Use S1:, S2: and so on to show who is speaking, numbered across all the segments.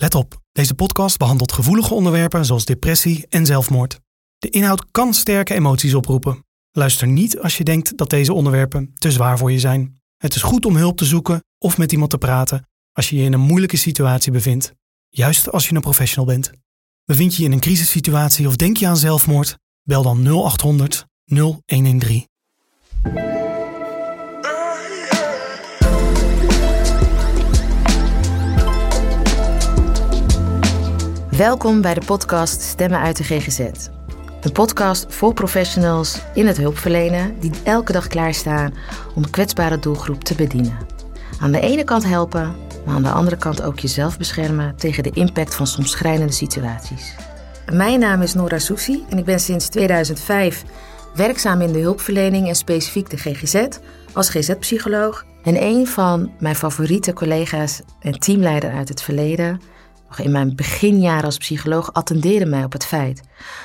S1: Let op, deze podcast behandelt gevoelige onderwerpen zoals depressie en zelfmoord. De inhoud kan sterke emoties oproepen. Luister niet als je denkt dat deze onderwerpen te zwaar voor je zijn. Het is goed om hulp te zoeken of met iemand te praten als je je in een moeilijke situatie bevindt, juist als je een professional bent. Bevind je je in een crisissituatie of denk je aan zelfmoord? Bel dan 0800 0113.
S2: Welkom bij de podcast Stemmen uit de GGZ. Een podcast voor professionals in het hulpverlenen die elke dag klaarstaan om kwetsbare doelgroep te bedienen. Aan de ene kant helpen, maar aan de andere kant ook jezelf beschermen tegen de impact van soms schrijnende situaties. Mijn naam is Nora Soussi en ik ben sinds 2005 werkzaam in de hulpverlening en specifiek de GGZ als GZ-psycholoog. En een van mijn favoriete collega's en teamleider uit het verleden in mijn beginjaren als psycholoog attendeerde mij op het feit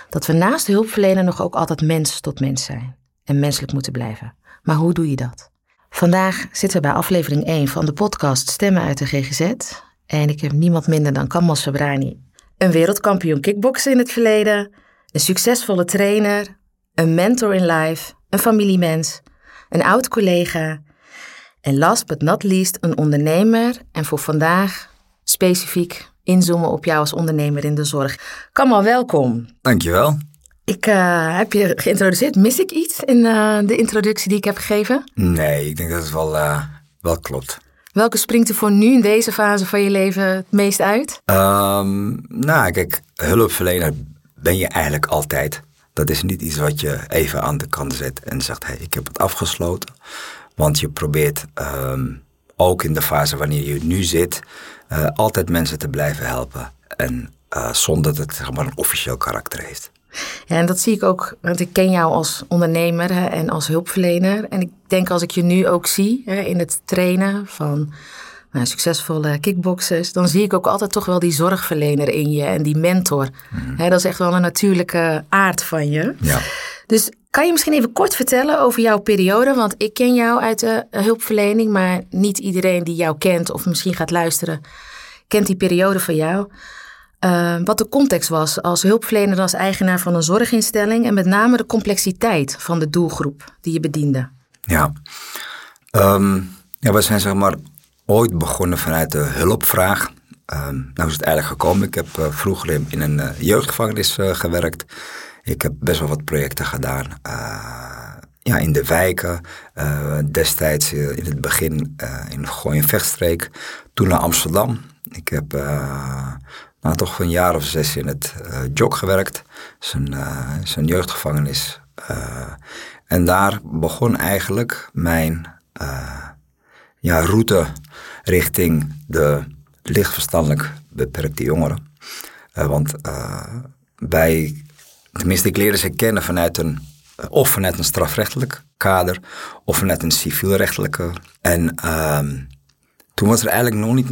S2: dat we naast hulpverlenen nog ook altijd mens tot mens zijn en menselijk moeten blijven. Maar hoe doe je dat? Vandaag zitten we bij aflevering 1 van de podcast Stemmen uit de GGZ. En ik heb niemand minder dan Kamal Sabrani. Een wereldkampioen kickboksen in het verleden, een succesvolle trainer, een mentor in life, een familiemens, een oud collega en last but not least een ondernemer en voor vandaag specifiek inzoomen op jou als ondernemer in de zorg. Kamal, welkom.
S3: Dankjewel.
S2: Ik uh, heb je geïntroduceerd. Mis ik iets in uh, de introductie die ik heb gegeven?
S3: Nee, ik denk dat het wel, uh, wel klopt.
S2: Welke springt er voor nu in deze fase van je leven het meest uit?
S3: Um, nou, kijk, hulpverlener ben je eigenlijk altijd. Dat is niet iets wat je even aan de kant zet en zegt: hey, ik heb het afgesloten. Want je probeert um, ook in de fase wanneer je nu zit, uh, altijd mensen te blijven helpen. En uh, zonder dat het zeg maar, een officieel karakter heeft.
S2: Ja, en dat zie ik ook, want ik ken jou als ondernemer en als hulpverlener. En ik denk als ik je nu ook zie hè, in het trainen van succesvolle kickboxers, dan zie ik ook altijd toch wel die zorgverlener in je en die mentor. Mm. Hè, dat is echt wel een natuurlijke aard van je.
S3: Ja.
S2: Dus kan je misschien even kort vertellen over jouw periode? Want ik ken jou uit de hulpverlening, maar niet iedereen die jou kent of misschien gaat luisteren, kent die periode van jou. Uh, wat de context was als hulpverlener, als eigenaar van een zorginstelling en met name de complexiteit van de doelgroep die je bediende.
S3: Ja, um, ja we zijn zeg maar ooit begonnen vanuit de hulpvraag. Um, nou is het eigenlijk gekomen. Ik heb uh, vroeger in, een uh, jeugdgevangenis gewerkt. Ik heb best wel wat projecten gedaan. Ja, in de wijken. Destijds in het begin in Gooi- Vechtstreek. Toen naar Amsterdam. Ik heb nou, toch een jaar of zes in het JOK gewerkt. Zijn, zijn jeugdgevangenis. en daar begon eigenlijk mijn ja, route richting de lichtverstandelijk beperkte jongeren. want bij Tenminste, ik leerde ze kennen vanuit een, eh, of vanuit een strafrechtelijk kader, of vanuit een civielrechtelijke. En uh, toen was er eigenlijk nog niet,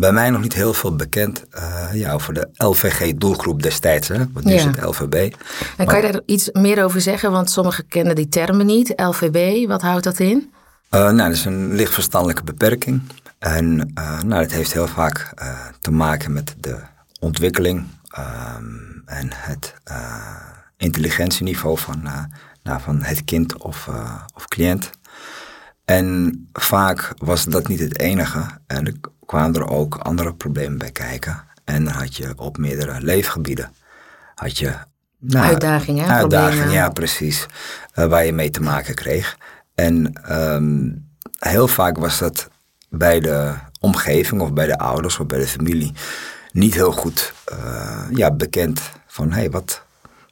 S3: bij mij nog niet heel veel bekend uh, ja, over de LVG-doelgroep destijds, hè? want nu ja. is het LVB.
S2: En maar, kan je daar iets meer over zeggen? Want sommigen kennen die termen niet. LVB, wat houdt dat in?
S3: Uh, nou, dat is een lichtverstandelijke beperking. En uh, nou, dat heeft heel vaak te maken met de ontwikkeling um, en het intelligentieniveau van, nou, van het kind of, of cliënt. En vaak was dat niet het enige. En er kwamen er ook andere problemen bij kijken. En dan had je op meerdere leefgebieden had je
S2: nou, uitdagingen.
S3: Uitdagingen, ja, precies. waar je mee te maken kreeg. En um, heel vaak was dat bij de omgeving of bij de ouders of bij de familie niet heel goed uh, ja, bekend van hey, wat,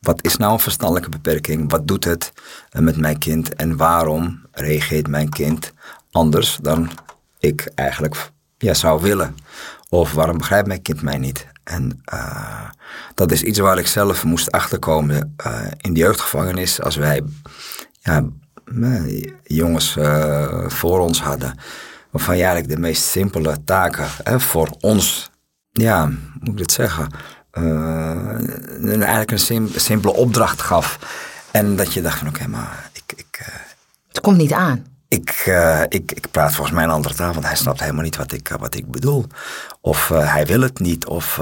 S3: wat is nou een verstandelijke beperking? Wat doet het uh, met mijn kind en waarom reageert mijn kind anders dan ik eigenlijk ja, zou willen? Of waarom begrijpt mijn kind mij niet? En uh, dat is iets waar ik zelf moest achterkomen in de jeugdgevangenis als wij ja, jongens voor ons hadden. Waarvan je eigenlijk de meest simpele taken hè, voor ons ja, moet ik dit zeggen, uh, eigenlijk een sim simpele opdracht gaf. En dat je dacht van oké, okay, maar ik... ik uh...
S2: Het komt niet aan.
S3: ik, eh, ik, ik praat volgens mij een andere taal, want hij snapt helemaal niet wat ik, wat ik bedoel. Of eh, hij wil het niet, of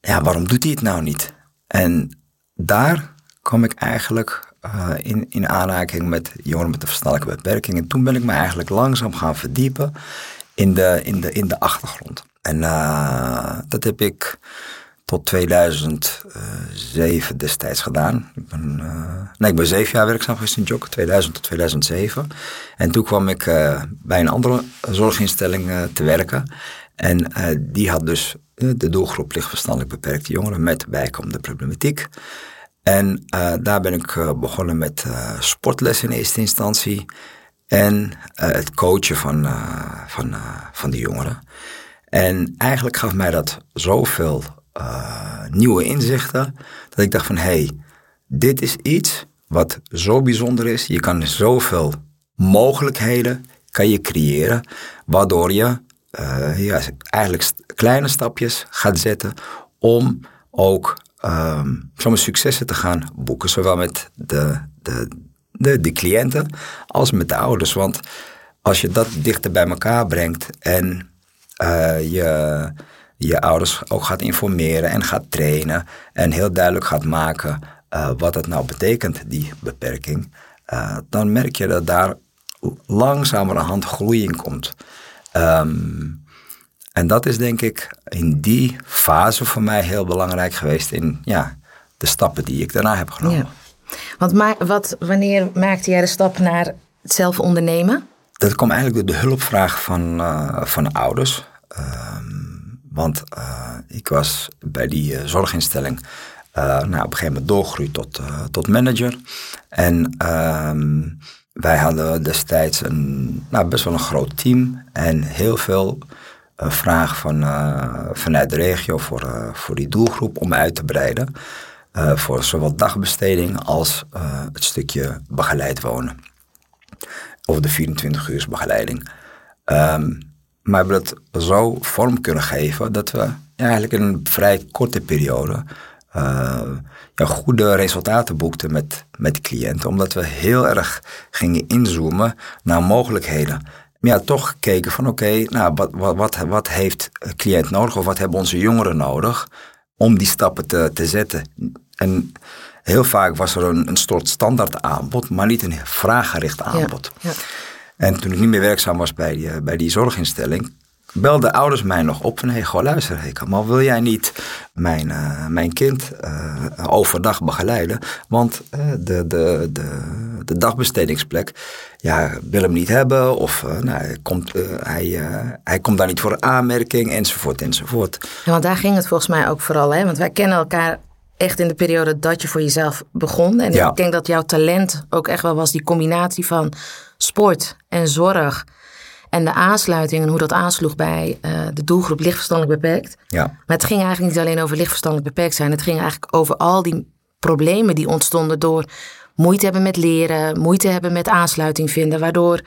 S3: ja, waarom doet hij het nou niet? En daar kom ik eigenlijk in, in aanraking met jongeren met een verstandelijke beperking. En toen ben ik me eigenlijk langzaam gaan verdiepen in de, in de, in de achtergrond. En dat heb ik tot 2007 destijds gedaan. Ik ben, uh, nee, ik ben zeven jaar werkzaam geweest in Jok, 2000 tot 2007. En toen kwam ik bij een andere zorginstelling te werken. En die had dus de doelgroep lichtverstandelijk beperkte jongeren met bijkomende problematiek. En daar ben ik begonnen met sportles in eerste instantie. En het coachen van, van, van die jongeren. En eigenlijk gaf mij dat zoveel uh, nieuwe inzichten. Dat ik dacht van, hé, hey, dit is iets wat zo bijzonder is. Je kan zoveel mogelijkheden kan je creëren, waardoor je uh, ja, eigenlijk kleine stapjes gaat zetten om ook um, successen te gaan boeken. Zowel met de, de, de, de cliënten als met de ouders. Want als je dat dichter bij elkaar brengt en uh, je je ouders ook gaat informeren en gaat trainen en heel duidelijk gaat maken uh, wat het nou betekent, die beperking, uh, dan merk je dat daar langzamerhand groei in komt. Um, en dat is denk ik in die fase voor mij heel belangrijk geweest in ja, de stappen die ik daarna heb genomen. Ja.
S2: Want ma wat, wanneer maakte jij de stap naar het zelf ondernemen?
S3: Dat kwam eigenlijk door de hulpvraag van, uh, van ouders. Um, want uh, ik was bij die uh, zorginstelling nou, op een gegeven moment doorgegroeid tot, tot manager. En ehm, wij hadden destijds een, nou, best wel een groot team en heel veel vragen van, vanuit de regio voor, voor die doelgroep om uit te breiden. voor zowel dagbesteding als het stukje begeleid wonen. Of de 24 uur begeleiding. Um, maar we hebben het zo vorm kunnen geven dat we eigenlijk in een vrij korte periode ja, goede resultaten boekten met, met cliënten. Omdat we heel erg gingen inzoomen naar mogelijkheden. Maar ja, toch gekeken van oké, nou, wat, wat, wat, wat heeft een cliënt nodig of wat hebben onze jongeren nodig om die stappen te, te zetten. En heel vaak was er een, een soort standaard aanbod, maar niet een vraaggericht aanbod. Ja, ja. En toen ik niet meer werkzaam was bij die, bij die zorginstelling, belden ouders mij nog op van, hé, hey, goh, luister, hey, maar wil jij niet mijn, uh, mijn kind uh, overdag begeleiden? Want uh, de, de, de, de dagbestedingsplek, ja, wil hem niet hebben of nou, hij, komt, hij, hij komt daar niet voor aanmerking, enzovoort, enzovoort.
S2: Ja, want daar ging het volgens mij ook vooral, hè? want wij kennen elkaar echt in de periode dat je voor jezelf begon. En ja. ik denk dat jouw talent ook echt wel was die combinatie van sport en zorg. En de aansluiting en hoe dat aansloeg bij uh, de doelgroep lichtverstandelijk beperkt.
S3: Ja.
S2: Maar het ging eigenlijk niet alleen over lichtverstandelijk beperkt zijn. Het ging eigenlijk over al die problemen die ontstonden door moeite hebben met leren, moeite hebben met aansluiting vinden, waardoor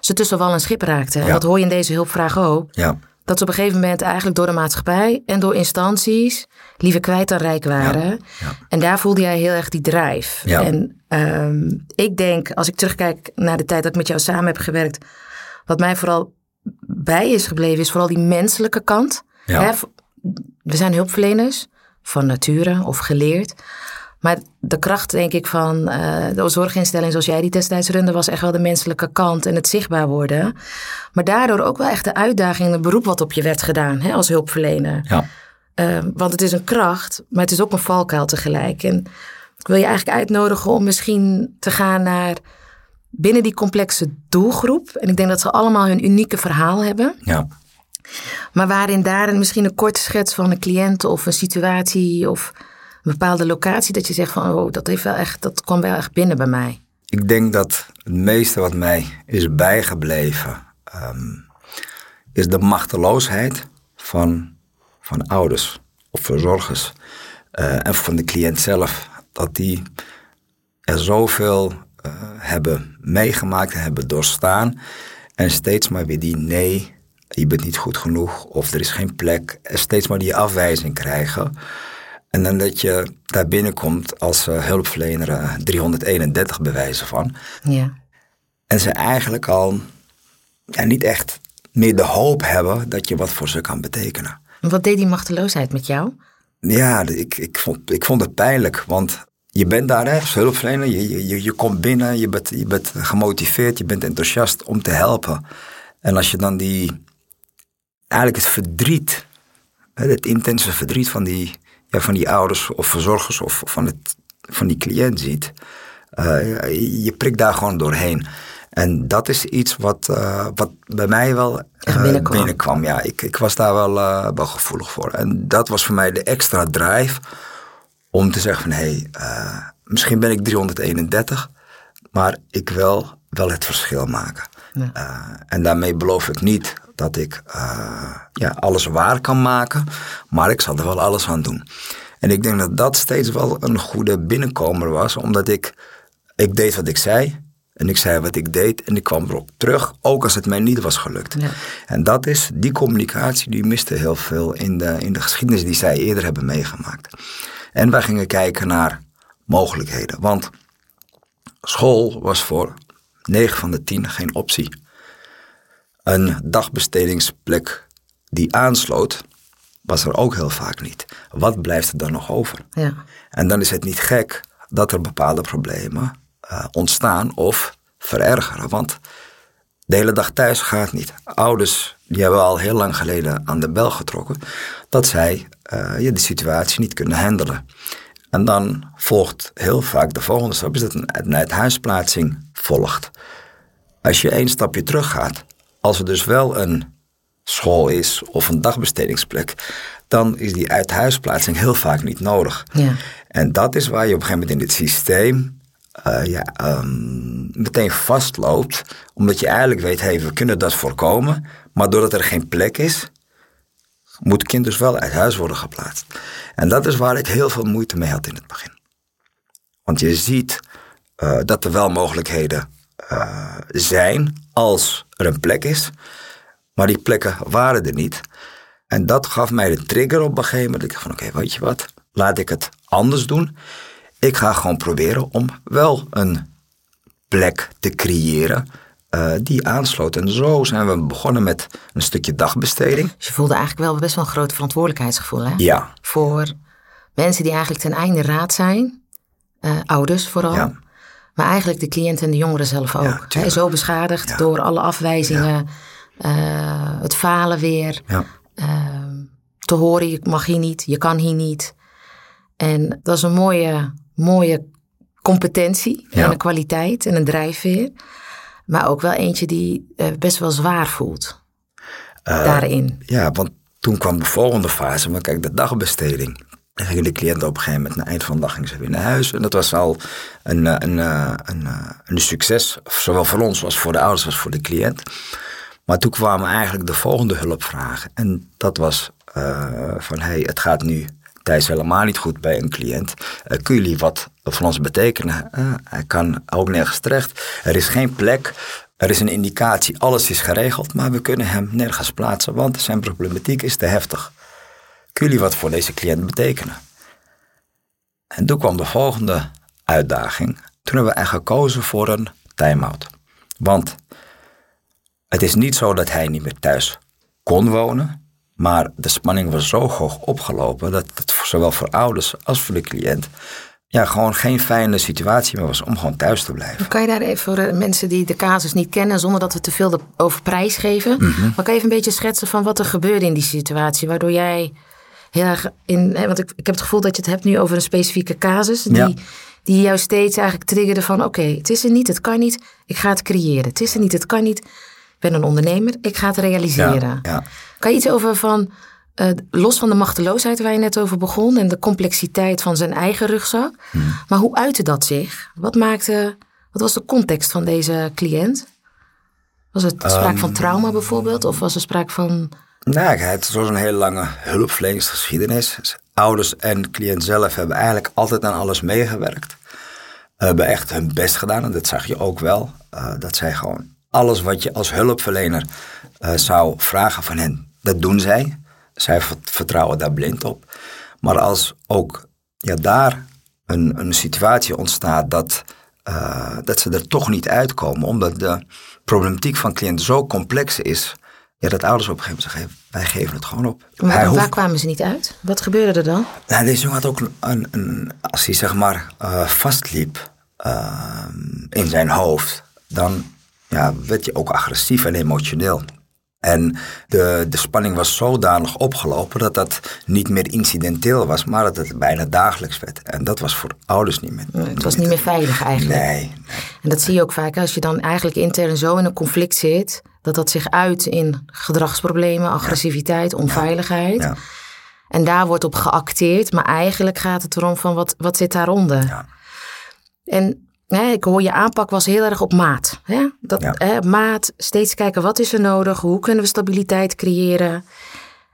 S2: ze tussen wal en schip raakten. Ja. En dat hoor je in deze hulpvraag ook.
S3: Ja.
S2: Dat ze op een gegeven moment eigenlijk door de maatschappij en door instanties liever kwijt dan rijk waren. Ja. En daar voelde jij heel erg die drijf. En um, ik denk, als ik terugkijk naar de tijd dat ik met jou samen heb gewerkt, wat mij vooral bij is gebleven, is vooral die menselijke kant. Hè? We zijn hulpverleners van nature of geleerd. Maar de kracht, denk ik, van uh, de zorginstelling zoals jij die destijds runde, was echt wel de menselijke kant en het zichtbaar worden. Maar daardoor ook wel echt de uitdaging en het beroep wat op je werd gedaan hè, als hulpverlener.
S3: Ja.
S2: Uh, want het is een kracht, maar het is ook een valkuil tegelijk. En ik wil je eigenlijk uitnodigen om misschien te gaan naar binnen die complexe doelgroep. En ik denk dat ze allemaal hun unieke verhaal hebben.
S3: Ja.
S2: Maar waarin daarin misschien een korte schets van een cliënt of een situatie of een bepaalde locatie dat je zegt van oh, dat heeft wel echt, dat kwam wel echt binnen bij mij.
S3: Ik denk dat het meeste wat mij is bijgebleven, um, is de machteloosheid van, van ouders of verzorgers. Uh, en van de cliënt zelf. Dat die er zoveel uh, hebben meegemaakt en hebben doorstaan. En steeds maar weer die nee, je bent niet goed genoeg of er is geen plek. En steeds maar die afwijzing krijgen. En dan dat je daar binnenkomt als uh, hulpverlener 331 bewijzen van.
S2: Ja.
S3: En ze eigenlijk al ja, niet echt meer de hoop hebben dat je wat voor ze kan betekenen.
S2: Wat deed die machteloosheid met jou?
S3: Ja, ik, ik, vond, ik vond het pijnlijk, want je bent daar hè, als hulpverlener, je, je, je komt binnen, je bent, je bent gemotiveerd, je bent enthousiast om te helpen. En als je dan die, eigenlijk het verdriet, het intense verdriet van die, ja, van die ouders of verzorgers of van, het, van die cliënt ziet, uh, je prikt daar gewoon doorheen. En dat is iets wat, uh, wat bij mij wel uh, binnenkwam. binnenkwam. Ja, ik, ik was daar wel, wel gevoelig voor. En dat was voor mij de extra drive om te zeggen van hé, hey, misschien ben ik 331, maar ik wil wel het verschil maken. Ja. en daarmee beloof ik niet dat ik ja, alles waar kan maken, maar ik zal er wel alles aan doen. En ik denk dat dat steeds wel een goede binnenkomer was, omdat ik, ik deed wat ik zei. En ik zei wat ik deed en ik kwam erop terug, ook als het mij niet was gelukt. Ja. En dat is, die communicatie, die miste heel veel in de, in de geschiedenis die zij eerder hebben meegemaakt. En wij gingen kijken naar mogelijkheden. Want school was voor 9 van de 10 geen optie. Een dagbestedingsplek die aansloot, was er ook heel vaak niet. Wat blijft er dan nog over? Ja. En dan is het niet gek dat er bepaalde problemen uh, ontstaan of verergeren. Want de hele dag thuis gaat niet. Ouders die hebben al heel lang geleden aan de bel getrokken dat zij uh, de situatie niet kunnen handelen. En dan volgt heel vaak de volgende stap, is dat een uithuisplaatsing volgt. Als je één stapje terug gaat, als er dus wel een school is of een dagbestedingsplek, dan is die uithuisplaatsing heel vaak niet nodig. Ja. En dat is waar je op een gegeven moment in dit systeem uh, ja, um, meteen vastloopt, omdat je eigenlijk weet, hey, we kunnen dat voorkomen, maar doordat er geen plek is, moet kind dus wel uit huis worden geplaatst. En dat is waar ik heel veel moeite mee had in het begin. Want je ziet uh, dat er wel mogelijkheden uh, zijn als er een plek is, maar die plekken waren er niet. En dat gaf mij de trigger op een gegeven moment. Ik dacht van oké, weet je wat, laat ik het anders doen. Ik ga gewoon proberen om wel een plek te creëren uh, die aansloot. En zo zijn we begonnen met een stukje dagbesteding.
S2: Dus je voelde eigenlijk wel best wel een groot verantwoordelijkheidsgevoel, hè?
S3: Ja.
S2: Voor mensen die eigenlijk ten einde raad zijn, uh, ouders vooral. Ja. Maar eigenlijk de cliënten en de jongeren zelf ook. Ja, zo beschadigd ja. door alle afwijzingen, uh, het falen weer. Ja. Ehm, te horen, je mag hier niet, je kan hier niet. En dat is een mooie, mooie competentie en een kwaliteit en een drijfveer. Maar ook wel eentje die uh, best wel zwaar voelt uh, daarin.
S3: Ja, want toen kwam de volgende fase. Maar kijk, de dagbesteding. Dan gingen de cliënten op een gegeven moment, na eind van de dag, gingen ze weer naar huis. En dat was al een, eh, een, een, een, een succes, zowel voor ons als voor de ouders als voor de cliënt. Maar toen kwamen eigenlijk de volgende hulpvragen. En dat was uh, van, hey, het gaat nu Thijs helemaal niet goed bij een cliënt. Uh, kun jullie wat voor ons betekenen? Uh, hij kan ook nergens terecht. Er is geen plek. Er is een indicatie, alles is geregeld, maar we kunnen hem nergens plaatsen, want zijn problematiek is te heftig. Kun jullie wat voor deze cliënt betekenen? En toen kwam de volgende uitdaging. Toen hebben we gekozen voor een time-out. Want het is niet zo dat hij niet meer thuis kon wonen. Maar de spanning was zo hoog opgelopen dat het zowel voor ouders als voor de cliënt ja, gewoon geen fijne situatie meer was om gewoon thuis te blijven.
S2: Kan je daar even voor de mensen die de casus niet kennen, zonder dat we te veel over prijs geven, mm -hmm. maar kan je even een beetje schetsen van wat er gebeurde in die situatie, waardoor jij heel erg in, want ik, ik heb het gevoel dat je het hebt nu over een specifieke casus, die, ja. die jou steeds eigenlijk triggerde van oké, okay, het is er niet, het kan niet, ik ga het creëren. Het is er niet, het kan niet, ben een ondernemer, ik ga het realiseren. Ja. Kan je iets over van, uh, los van de machteloosheid waar je net over begon en de complexiteit van zijn eigen rugzak, hmm. maar hoe uitte dat zich? Wat maakte, wat was de context van deze cliënt? Was het sprake um, van trauma bijvoorbeeld, of was er sprake van.
S3: Nou, het was een hele lange hulpverleningsgeschiedenis. Ouders en cliënt zelf hebben eigenlijk altijd aan alles meegewerkt. Hebben echt hun best gedaan en dat zag je ook wel. Uh, dat zij gewoon alles wat je als hulpverlener uh, zou vragen van hen, dat doen zij. Zij vertrouwen daar blind op. Maar als ook ja, daar een, een situatie ontstaat dat eh, dat ze er toch niet uitkomen, omdat de problematiek van cliënten zo complex is, ja, dat ouders op een gegeven moment zeggen, wij geven het gewoon op.
S2: Maar waar
S3: hoeft-
S2: kwamen ze niet uit? Wat gebeurde er dan?
S3: nou, deze jongen had ook een, een als hij zeg maar eh, vastliep eh, in zijn hoofd, dan ja, werd je ook agressief en emotioneel. En de, de spanning was zodanig opgelopen dat dat niet meer incidenteel was, maar dat het bijna dagelijks werd. En dat was voor ouders niet meer.
S2: Het was niet meer veilig eigenlijk.
S3: Nee, nee.
S2: En dat zie je ook vaak als je dan eigenlijk intern zo in een conflict zit, dat dat zich uit in gedragsproblemen, agressiviteit, onveiligheid.
S3: Ja.
S2: En daar wordt op geacteerd, maar eigenlijk gaat het erom van wat, wat zit daaronder.
S3: Ja.
S2: En hè, ik hoor je aanpak was heel erg op maat. Hè? Dat,
S3: Ja.
S2: hè, maat, steeds kijken wat is er nodig, hoe kunnen we stabiliteit creëren.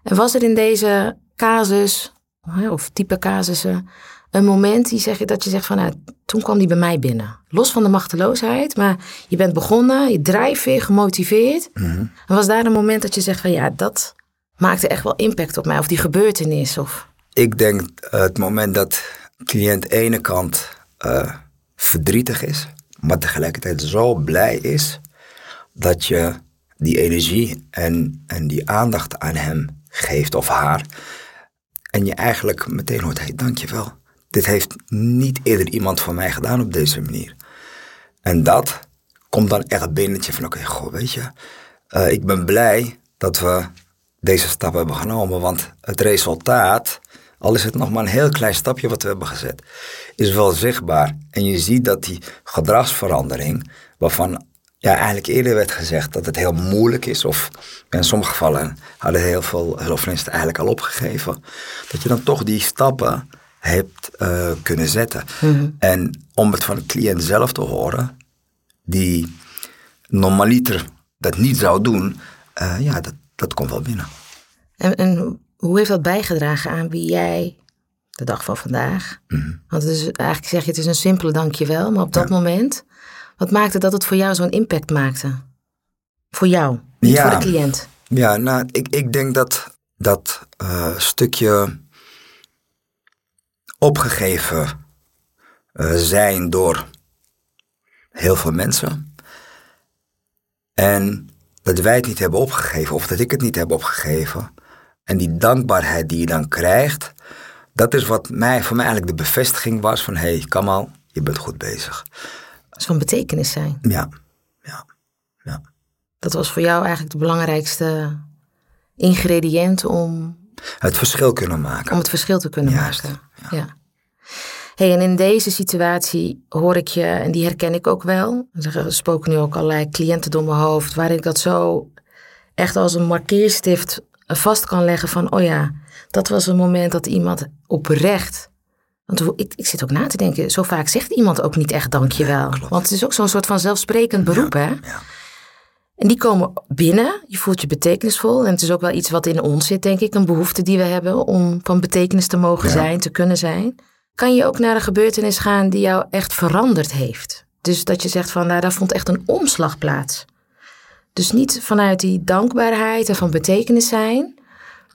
S2: En was er in deze casus, hè, of type casussen, een moment die zeg, dat je zegt van, nou, toen kwam die bij mij binnen. Los van de machteloosheid, maar je bent begonnen, je drijfveer, gemotiveerd. En was daar een moment dat je zegt van, ja, dat maakte echt wel impact op mij. Of die gebeurtenis, of...
S3: Ik denk eh, het moment dat cliënt ene kant eh, verdrietig is, maar tegelijkertijd zo blij is dat je die energie en, en die aandacht aan hem geeft of haar. En je eigenlijk meteen hoort, hey, dankjewel. Dit heeft niet eerder iemand voor mij gedaan op deze manier. En dat komt dan echt binnen dat je van, oké, goh, weet je, eh, ik ben blij dat we deze stap hebben genomen, want het resultaat, al is het nog maar een heel klein stapje wat we hebben gezet, is wel zichtbaar. En je ziet dat die gedragsverandering, waarvan ja, eigenlijk eerder werd gezegd dat het heel moeilijk is, of in sommige gevallen hadden heel veel hulpverleners eigenlijk al opgegeven, dat je dan toch die stappen hebt eh, kunnen zetten. En om het van de cliënt zelf te horen, die normaliter dat niet zou doen, eh, ja, dat, dat komt wel binnen.
S2: En, en hoe heeft dat bijgedragen aan wie jij de dag van vandaag? Want het is, eigenlijk zeg je het is een simpele dankjewel, maar op dat moment, wat maakte dat het voor jou zo'n impact maakte? Voor jou, niet
S3: Ja.
S2: voor de cliënt.
S3: Ja, nou, ik, ik denk dat dat eh, stukje opgegeven eh, zijn door heel veel mensen. En dat wij het niet hebben opgegeven, of dat ik het niet heb opgegeven. En die dankbaarheid die je dan krijgt, dat is wat mij, voor mij eigenlijk de bevestiging was van... hé, hey, Kamal, je bent goed bezig.
S2: Zo'n betekenis zijn.
S3: Ja, ja, ja.
S2: Dat was voor jou eigenlijk de belangrijkste ingrediënt om,
S3: Het verschil kunnen maken.
S2: om het verschil te kunnen
S3: Juist,
S2: maken. Ja. Hey, en in deze situatie hoor ik je, en die herken ik ook wel. Er spoken nu ook allerlei cliënten door mijn hoofd, waarin ik dat zo echt als een markeerstift vast kan leggen van, oh ja, dat was een moment dat iemand oprecht. Want ik, ik zit ook na te denken, zo vaak zegt iemand ook niet echt dankjewel. Want het is ook zo'n soort van zelfsprekend beroep, hè?
S3: ja.
S2: En die komen binnen, je voelt je betekenisvol. En het is ook wel iets wat in ons zit, denk ik, een behoefte die we hebben om van betekenis te mogen zijn, te kunnen zijn. Kan je ook naar een gebeurtenis gaan die jou echt veranderd heeft? Dus dat je zegt van, nou, daar vond echt een omslag plaats. Dus niet vanuit die dankbaarheid en van betekenis zijn.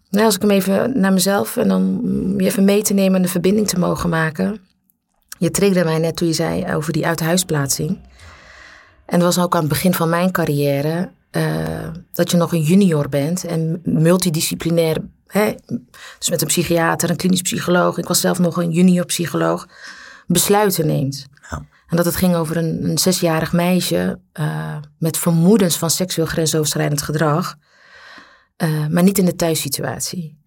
S2: Nou, als ik hem even naar mezelf en dan mm, je even mee te nemen en de verbinding te mogen maken. Je triggerde mij net toen je zei over die uithuisplaatsing. En dat was ook aan het begin van mijn carrière. eh, dat je nog een junior bent en multidisciplinair. Hè, dus met een psychiater, een klinisch psycholoog. Ik was zelf nog een junior psycholoog. Besluiten neemt. En dat het ging over een, een zesjarig meisje. eh, met vermoedens van seksueel grensoverschrijdend gedrag. eh, maar niet in de thuissituatie.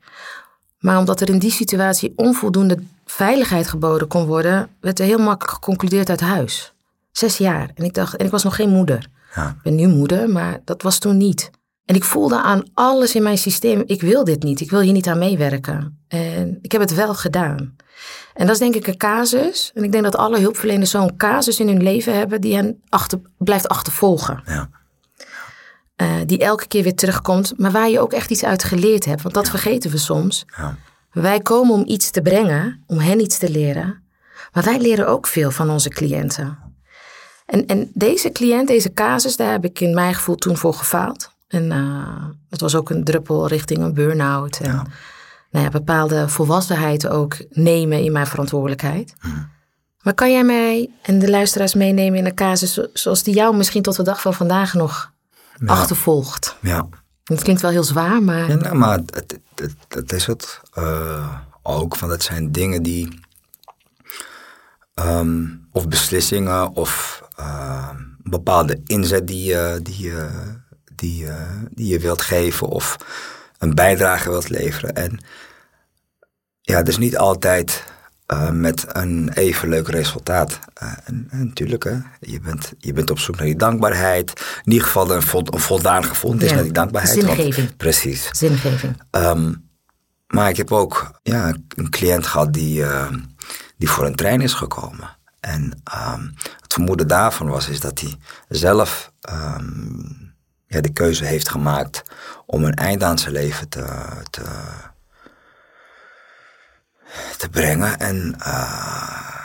S2: Maar omdat er in die situatie onvoldoende veiligheid geboden kon worden, werd er heel makkelijk geconcludeerd uit huis. Zes jaar. En ik dacht, en ik was nog geen moeder.
S3: Ja.
S2: Ik ben nu moeder, maar dat was toen niet. En ik voelde aan alles in mijn systeem, ik wil dit niet, ik wil hier niet aan meewerken. En ik heb het wel gedaan. En dat is denk ik een casus. En ik denk dat alle hulpverleners zo'n casus in hun leven hebben die hen achter, blijft achtervolgen.
S3: Ja.
S2: Eh, die elke keer weer terugkomt, maar waar je ook echt iets uit geleerd hebt. Want dat vergeten we soms.
S3: Ja.
S2: Wij komen om iets te brengen, om hen iets te leren. Maar wij leren ook veel van onze cliënten. En, en deze cliënt, deze casus, daar heb ik in mijn gevoel toen voor gefaald. En eh, dat was ook een druppel richting een burn-out. En nou ja, bepaalde volwassenheid ook nemen in mijn verantwoordelijkheid. Maar kan jij mij en de luisteraars meenemen in een casus zoals die jou misschien tot de dag van vandaag nog achtervolgt?
S3: Ja.
S2: Het klinkt wel heel zwaar, maar...
S3: Ja, nou, maar het, het, het is het uh, ook. Van dat zijn dingen die... Um, of beslissingen of uh, bepaalde inzet die, uh, die, die, die je wilt geven of een bijdrage wilt leveren. En ja, dus niet altijd uh, met een even leuk resultaat. Uh, en, en, natuurlijk, hè, je, bent, je bent op zoek naar die dankbaarheid. In ieder geval een, vol, een voldaan gevonden is ja, naar die dankbaarheid.
S2: Zingeving.
S3: Want, precies.
S2: Zingeving.
S3: Um, maar ik heb ook ja, een cliënt gehad die, uh, die voor een trein is gekomen. En um, het vermoeden daarvan was is dat hij zelf um, ja, de keuze heeft gemaakt om een eind aan zijn leven te, te te brengen. En uh,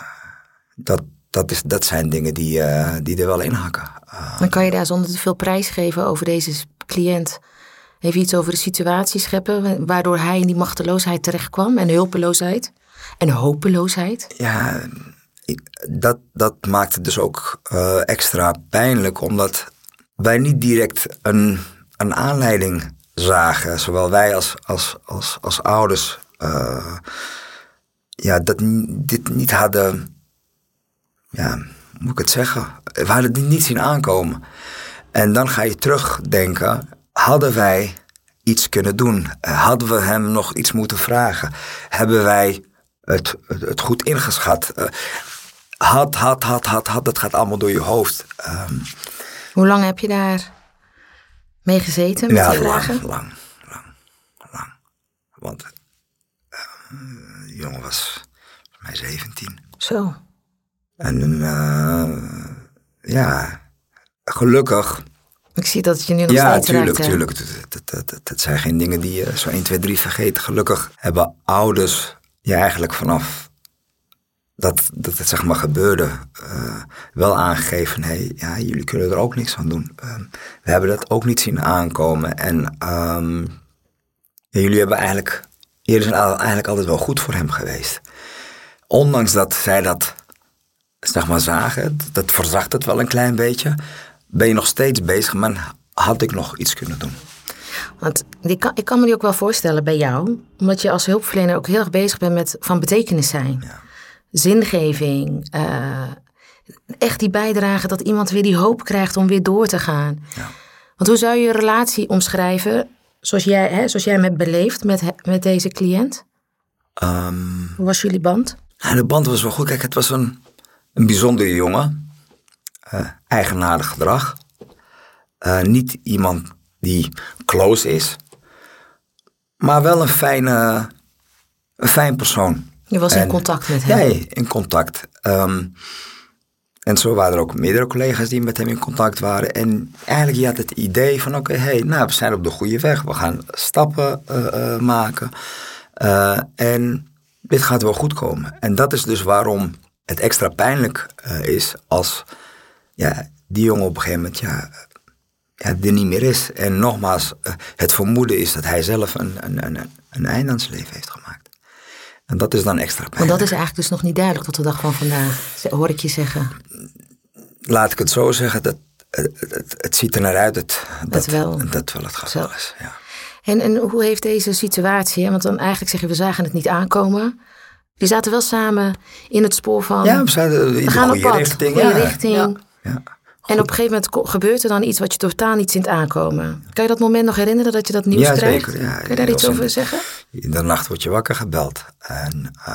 S3: dat, dat, is, dat zijn dingen die, uh, die er wel in hakken. Uh,
S2: Dan kan je daar zonder te veel prijs geven over deze cliënt. Even iets over de situatie scheppen, waardoor hij in die machteloosheid terechtkwam en hulpeloosheid en hopeloosheid.
S3: Ja, ik, dat, dat maakt het dus ook extra pijnlijk, omdat wij niet direct een, een aanleiding zagen, zowel wij als, als, als, als ouders ja, dat dit niet hadden, ja, hoe moet ik het zeggen? We hadden dit niet zien aankomen. En dan ga je terugdenken, hadden wij iets kunnen doen? Hadden we hem nog iets moeten vragen? Hebben wij het, het, goed ingeschat? Had, had, had, had, had, dat gaat allemaal door je hoofd. Um,
S2: Hoe lang heb je daar mee gezeten met
S3: ja,
S2: die vragen?
S3: lang, lang, lang, lang. Want de jongen was volgens mij 17.
S2: Zo.
S3: En uh, ja, gelukkig.
S2: Ik zie dat het je nu nog
S3: ja,
S2: steeds
S3: tuurlijk,
S2: raakt.
S3: tuurlijk. Dat, dat, dat, dat zijn geen dingen die je zo 1, 2, 3 vergeet. Gelukkig hebben ouders je eigenlijk vanaf dat, dat het zeg maar gebeurde uh, wel aangegeven. Hé, ja, jullie kunnen er ook niks aan doen. Uh, we hebben dat ook niet zien aankomen. En um, ja, jullie hebben eigenlijk Jullie zijn eigenlijk altijd wel goed voor hem geweest. Ondanks dat zij dat, zeg maar, zagen, dat verzacht het wel een klein beetje, ben je nog steeds bezig, maar had ik nog iets kunnen doen?
S2: Want die kan, ik kan me die ook wel voorstellen bij jou, omdat je als hulpverlener ook heel erg bezig bent met van betekenis zijn.
S3: Ja.
S2: Zingeving, uh, echt die bijdrage dat iemand weer die hoop krijgt om weer door te gaan.
S3: Ja.
S2: Want hoe zou je je relatie omschrijven zoals jij, hè, zoals jij hem hebt beleefd met, met deze cliënt?
S3: Um,
S2: Hoe was jullie band?
S3: nou, de band was wel goed. Kijk, het was een, een bijzondere jongen. Uh, eigenaardig gedrag. Uh, niet iemand die close is. Maar wel een fijne, een fijn persoon.
S2: Je was in contact met hem.
S3: Ja, in contact. Ehm, en zo waren er ook meerdere collega's die met hem in contact waren. En eigenlijk je had het idee van oké, hey, nou, we zijn op de goede weg. We gaan stappen eh, eh, maken. Eh, en dit gaat wel goed komen. En dat is dus waarom het extra pijnlijk is als ja, die jongen op een gegeven moment ja, ja, er niet meer is. En nogmaals, het vermoeden is dat hij zelf een, een, een, een einde aan zijn leven heeft gemaakt. En dat is dan extra pijnlijk.
S2: Want dat is eigenlijk dus nog niet duidelijk tot de dag van vandaag, hoor ik je zeggen.
S3: laat ik het zo zeggen, dat, het, het, het ziet er naar uit dat dat,
S2: wel.
S3: dat wel het geval is. Ja.
S2: En, en hoe heeft deze situatie, hè, want dan eigenlijk zeg je we zagen het niet aankomen. Die zaten wel samen in het spoor van
S3: ja, we in
S2: we gaan op pad,
S3: richting. ja.
S2: richting.
S3: Ja. Ja.
S2: En op een gegeven moment gebeurt er dan iets wat je totaal niet ziet aankomen. Kan je dat moment nog herinneren dat je dat nieuws
S3: Ja,
S2: krijgt?
S3: zeker, ja.
S2: Kan je daar iets over zeggen?
S3: In de nacht word je wakker gebeld. En eh,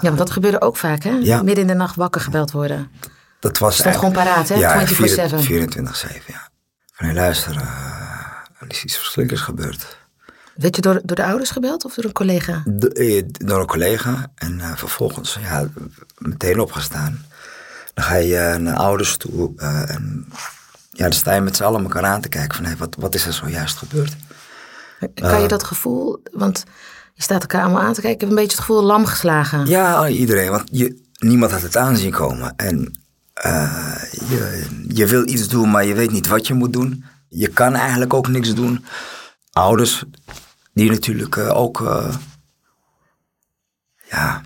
S2: Ja, want dat gebeurde ook vaak, hè?
S3: Ja.
S2: Midden in de nacht wakker gebeld worden.
S3: dat was...
S2: Stond gewoon paraat, hè?
S3: Ja,
S2: 24/7.
S3: 24-7, ja. Van, hey, luister, eh, er is iets verschrikkelijks gebeurd.
S2: Werd je door, door de ouders gebeld of door een collega?
S3: De- eh, door een collega. En vervolgens ja, meteen opgestaan. Dan ga je eh, naar ouders toe. eh, en ja, dan sta je met z'n allen elkaar aan te kijken. Van, hey, wat, wat is er zojuist gebeurd?
S2: Kan je dat gevoel, want je staat elkaar allemaal aan te kijken, ik heb een beetje het gevoel lam geslagen.
S3: Ja, iedereen. Want je, niemand had het aanzien komen. En eh, je, je wil iets doen, maar je weet niet wat je moet doen. Je kan eigenlijk ook niks doen. Ouders, die natuurlijk eh, ook eh, ja,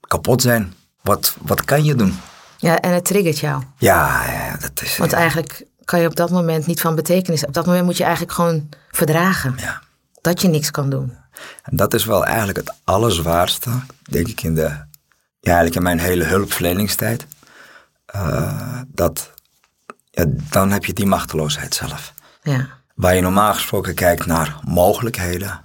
S3: kapot zijn. wat, wat kan je doen?
S2: Ja, en het triggert jou.
S3: Ja, ja dat is...
S2: Want
S3: ja,
S2: eigenlijk kan je op dat moment niet van betekenis. Op dat moment moet je eigenlijk gewoon verdragen.
S3: ja.
S2: Dat je niks kan doen.
S3: En dat is wel eigenlijk het allerzwaarste, denk ik, in, de, ja, eigenlijk in mijn hele hulpverleningstijd. Eh, dat, ja, dan heb je die machteloosheid zelf.
S2: Ja.
S3: Waar je normaal gesproken kijkt naar mogelijkheden,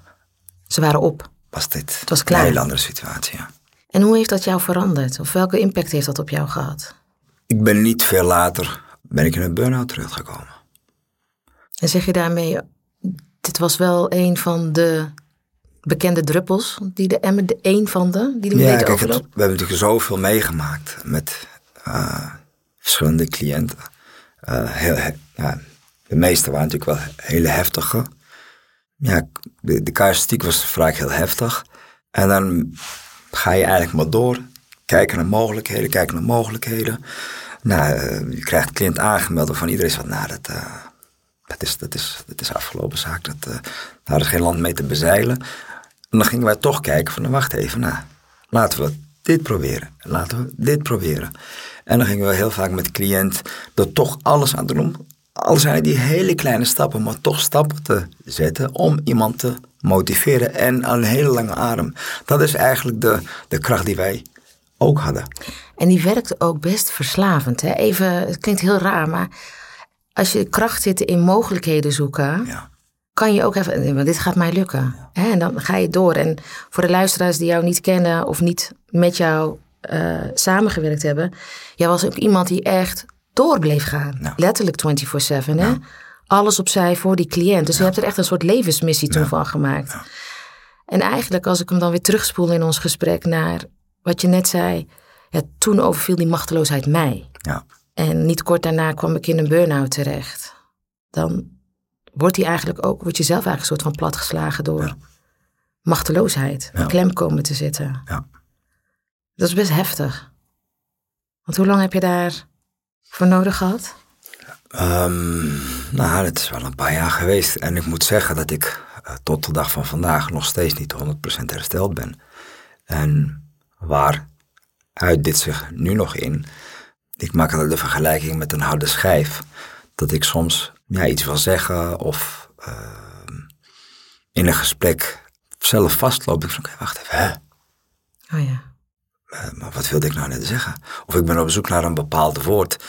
S2: Ze waren op.
S3: was dit
S2: was klaar.
S3: een hele andere situatie. ja.
S2: En hoe heeft dat jou veranderd? Of welke impact heeft dat op jou gehad?
S3: Ik ben niet veel later, ben ik in een burn-out teruggekomen.
S2: En zeg je daarmee, dit was wel een van de bekende druppels die de emmer, de een van de, die de
S3: Ja,
S2: deed
S3: kijk, het- we hebben natuurlijk zoveel meegemaakt met eh, verschillende cliënten. Eh, heel, he- ja, de meeste waren natuurlijk wel hele heftige. Ja, de, de was vaak heel heftig. En dan ga je eigenlijk maar door. Kijken naar mogelijkheden, kijken naar mogelijkheden. Nou, eh, je krijgt een cliënt aangemeld waarvan iedereen zegt, nou, dat, eh, dat, is, dat, is, dat is afgelopen zaak. Dat, eh, daar is geen land mee te bezeilen. En dan gingen wij toch kijken van, nou, wacht even, nou, laten we dit proberen. Laten we dit proberen. En dan gingen we heel vaak met de cliënt er toch alles aan doen al zijn die hele kleine stappen, maar toch stappen te zetten om iemand te motiveren en een hele lange adem. Dat is eigenlijk de, de kracht die wij ook hadden.
S2: En die werkt ook best verslavend. Hè? Even, het klinkt heel raar, maar als je kracht zit in mogelijkheden zoeken,
S3: Ja.
S2: kan je ook even, maar dit gaat mij lukken. Hè? En dan ga je door. En voor de luisteraars die jou niet kennen of niet met jou eh, samengewerkt hebben, jij was ook iemand die echt door bleef gaan.
S3: Ja.
S2: Letterlijk 24/7. Hè? Alles opzij voor die cliënt. Dus je hebt er echt een soort levensmissie toen van gemaakt. En eigenlijk, als ik hem dan weer terugspoel in ons gesprek naar wat je net zei, ja, toen overviel die machteloosheid mij.
S3: Ja.
S2: En niet kort daarna kwam ik in een burn-out terecht. Dan wordt die eigenlijk ook, word je zelf eigenlijk een soort van platgeslagen door machteloosheid,
S3: Ja.
S2: klem komen te zitten.
S3: Ja.
S2: Dat is best heftig. Want hoe lang heb je daar voor nodig gehad?
S3: Ehm, nou, het is wel een paar jaar geweest. En ik moet zeggen dat ik eh, tot de dag van vandaag nog steeds niet 100% hersteld ben. En waar uit dit zich nu nog in? Ik maak altijd de vergelijking met een harde schijf. Dat ik soms ja, iets wil zeggen of ehm, in een gesprek zelf vastloop. Ik zeg, oké, wacht even, hè?
S2: Oh ja.
S3: Eh, maar wat wilde ik nou net zeggen? Of ik ben op zoek naar een bepaald woord.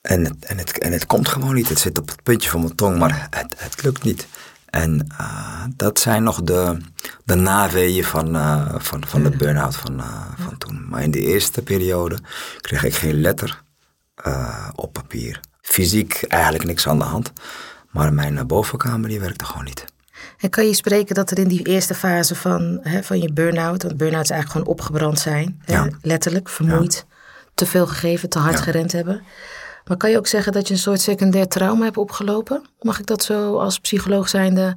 S3: En het, en, het, en het komt gewoon niet. Het zit op het puntje van mijn tong, maar het, het lukt niet. En eh, dat zijn nog de, de naweeën van, eh, van, van de burn-out van, eh, van toen. Maar in de eerste periode kreeg ik geen letter op papier. Fysiek eigenlijk niks aan de hand. Maar mijn bovenkamer die werkte gewoon niet.
S2: En kan je spreken dat er in die eerste fase van, hè, van je burn-out, want burn-out is eigenlijk gewoon opgebrand zijn, hè,
S3: Ja.
S2: letterlijk, vermoeid, te veel gegeven, te hard
S3: Ja.
S2: gerend hebben. Maar kan je ook zeggen dat je een soort secundair trauma hebt opgelopen? Mag ik dat zo als psycholoog zijnde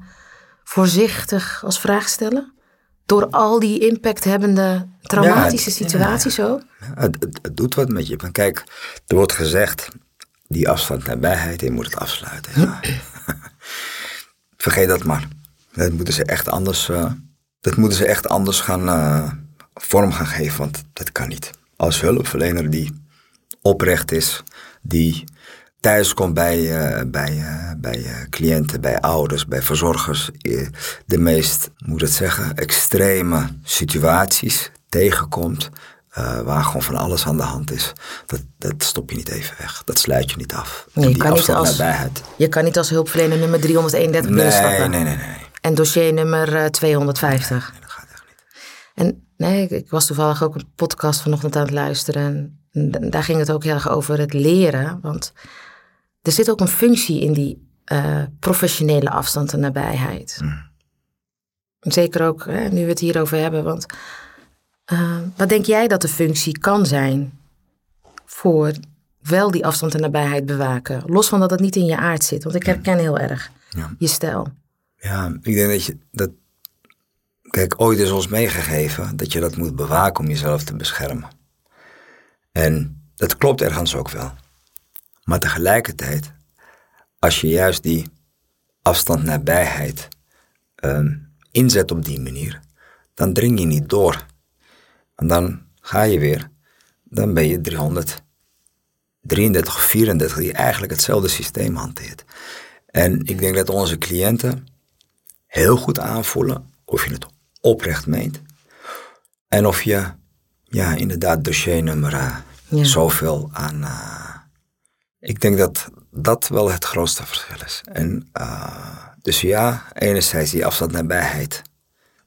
S2: voorzichtig als vraag stellen? Door al die impacthebbende traumatische
S3: Ja,
S2: situaties ook?
S3: Ja, Het, het, het doet wat met je. Maar kijk, er wordt gezegd, die afstand nabijheid, je moet het afsluiten. Ja. Vergeet dat maar. Dat moeten ze echt anders, eh, dat moeten ze echt anders gaan, eh, vorm gaan geven, want dat kan niet. Als hulpverlener die oprecht is, die thuis komt bij, eh, bij, eh, bij eh, cliënten, bij ouders, bij verzorgers, de meest, moet ik het zeggen, extreme situaties tegenkomt, waar gewoon van alles aan de hand is. Dat, dat stop je niet even weg. Dat sluit je niet af.
S2: Nee, je
S3: die
S2: kan niet als-
S3: nabijheid.
S2: Je kan niet als hulpverlener nummer 331
S3: Nee,
S2: binnenstappen.
S3: nee, nee, nee.
S2: En dossier nummer eh, 250.
S3: Dat gaat echt niet.
S2: En nee, ik, ik was toevallig ook een podcast vanochtend aan het luisteren. En daar ging het ook heel erg over het leren. Want er zit ook een functie in die eh, professionele afstand en nabijheid. Zeker ook hè, nu we het hierover hebben. Want eh, wat denk jij dat de functie kan zijn voor wel die afstand en nabijheid bewaken? Los van dat het niet in je aard zit. Want ik herken heel erg
S3: Ja.
S2: je stijl.
S3: Ja, ik denk dat je dat. Kijk, ooit is ons meegegeven dat je dat moet bewaken om jezelf te beschermen. En dat klopt ergens ook wel. Maar tegelijkertijd, als je juist die afstand nabijheid ehm, inzet op die manier, dan dring je niet door. En dan ga je weer dan ben je 333 of 34 die eigenlijk hetzelfde systeem hanteert. En ik denk dat onze cliënten heel goed aanvoelen of je het oprecht meent. En of je ja, inderdaad dossiernummer uh, ja. zoveel aan. Uh, ik denk dat dat wel het grootste verschil is. En uh, dus ja, enerzijds die afstand nabijheid.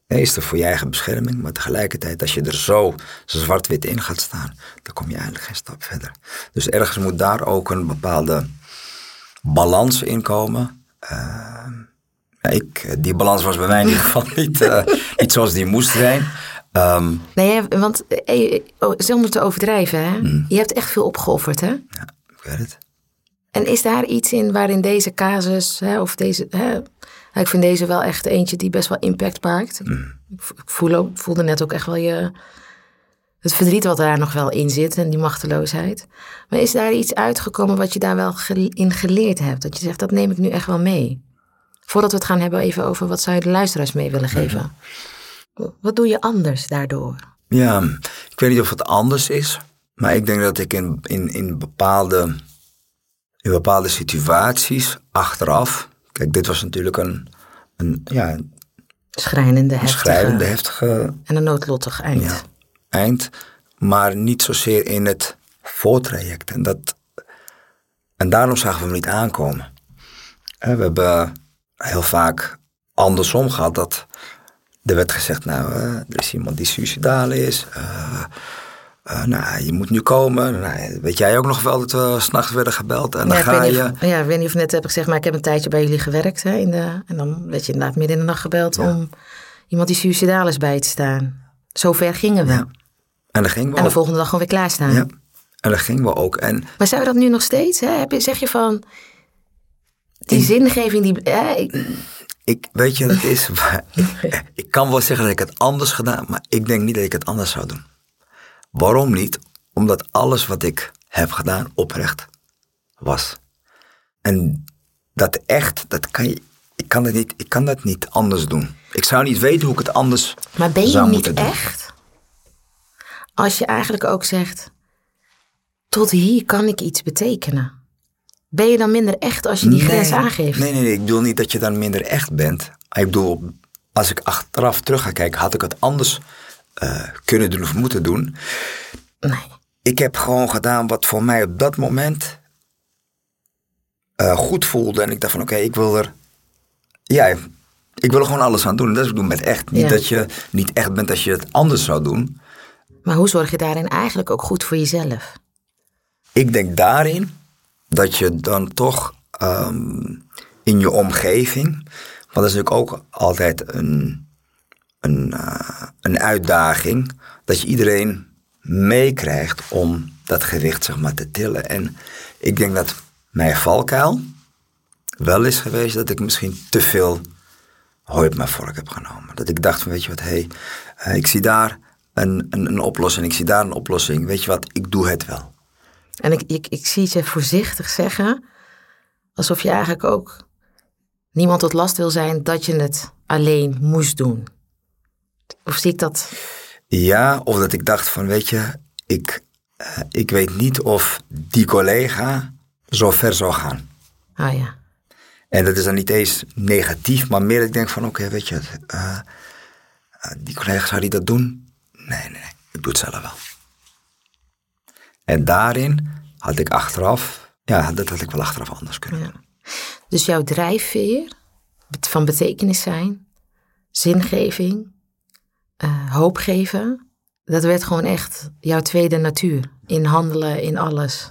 S3: is er voor je eigen bescherming, maar tegelijkertijd als je er zo zwart-wit in gaat staan, dan kom je eigenlijk geen stap verder. Dus ergens moet daar ook een bepaalde balans in komen. Ik, die balans was bij mij in ieder geval niet, niet zoals die moest zijn.
S2: Um, nee, want eh, oh, zonder te overdrijven, hè? Hmm. je hebt echt veel opgeofferd, hè?
S3: Ja, ik weet het.
S2: En is daar iets in waarin deze casus, hè, of deze, hè, nou, ik vind deze wel echt eentje die best wel impact maakt. Hmm. Ik, voel, voelde net ook echt wel je, het verdriet wat daar nog wel in zit en die machteloosheid. Maar is daar iets uitgekomen wat je daar wel in geleerd hebt? Dat je zegt, dat neem ik nu echt wel mee. Voordat we het gaan hebben even over wat zou je de luisteraars mee willen geven. Wat doe je anders daardoor?
S3: Ja, ik weet niet of het anders is. Maar ik denk dat ik in, in, in, bepaalde, in bepaalde situaties achteraf. Kijk, dit was natuurlijk een, een ja,
S2: schrijnende, heftige,
S3: schrijnende, heftige.
S2: En een noodlottig eind. Ja,
S3: eind. Maar niet zozeer in het voortraject. En, dat, en daarom zagen we hem niet aankomen. We hebben heel vaak andersom gehad dat er werd gezegd, nou, uh, er is iemand die suicidaal is. Uh, uh, nou, je moet nu komen. Nou, weet jij ook nog wel dat we s'nachts werden gebeld? En dan ga je...
S2: Of, ja, ik weet niet of net heb gezegd, maar ik heb een tijdje bij jullie gewerkt. Hè, in de, en dan werd je inderdaad midden in de nacht gebeld om iemand die suicidaal is bij te staan. Zover gingen we. Ja.
S3: En dan gingen we
S2: En de volgende dag gewoon weer klaarstaan. Ja.
S3: En dan gingen we ook. En...
S2: Maar zou je dat nu nog steeds? Hè? Heb je, zeg je van, die zingeving, die... Hè,
S3: ik, weet je wat het is? ik, ik kan wel zeggen dat ik het anders gedaan, maar ik denk niet dat ik het anders zou doen. Waarom niet? Omdat alles wat ik heb gedaan oprecht was. En dat echt, dat kan je, ik kan dat niet, ik kan dat niet anders doen. Ik zou niet weten hoe ik het anders
S2: Maar ben je niet echt? Als je eigenlijk ook zegt, tot hier kan ik iets betekenen. Ben je dan minder echt als je die grens aangeeft?
S3: Nee, nee, nee, ik bedoel niet dat je dan minder echt bent. Ik bedoel, als ik achteraf terug ga kijken, had ik het anders uh, kunnen doen of moeten doen.
S2: Nee.
S3: Ik heb gewoon gedaan wat voor mij op dat moment uh, goed voelde. En ik dacht van oké, ik wil er. Ja, ik wil er gewoon alles aan doen. dat is ik doe met echt. Niet dat je niet echt bent als je het anders zou doen.
S2: Maar hoe zorg je daarin eigenlijk ook goed voor jezelf?
S3: Ik denk daarin dat je dan toch um, in je omgeving, want dat is natuurlijk ook altijd een, een, uh, een uitdaging, dat je iedereen meekrijgt om dat gewicht zeg maar, te tillen. En ik denk dat mijn valkuil wel is geweest dat ik misschien te veel hooi op mijn vork heb genomen. Dat ik dacht van, weet je wat, hé, hey, uh, ik zie daar een, een, een oplossing, ik zie daar een oplossing. Weet je wat, ik doe het wel.
S2: En ik, ik, ik zie je voorzichtig zeggen, alsof je eigenlijk ook niemand tot last wil zijn dat je het alleen moest doen. Of zie ik dat?
S3: Ja, of dat ik dacht van, weet je, ik, uh, ik weet niet of die collega zo ver zou gaan.
S2: Ah ja.
S3: En dat is dan niet eens negatief, maar meer dat ik denk van, oké, okay, weet je, uh, die collega zou die dat doen? Nee, nee, nee, ik doe het zelf wel. En daarin had ik achteraf, ja, dat had ik wel achteraf anders kunnen doen.
S2: Dus jouw drijfveer van betekenis zijn, zingeving, uh, hoop geven, dat werd gewoon echt jouw tweede natuur. In handelen, in alles.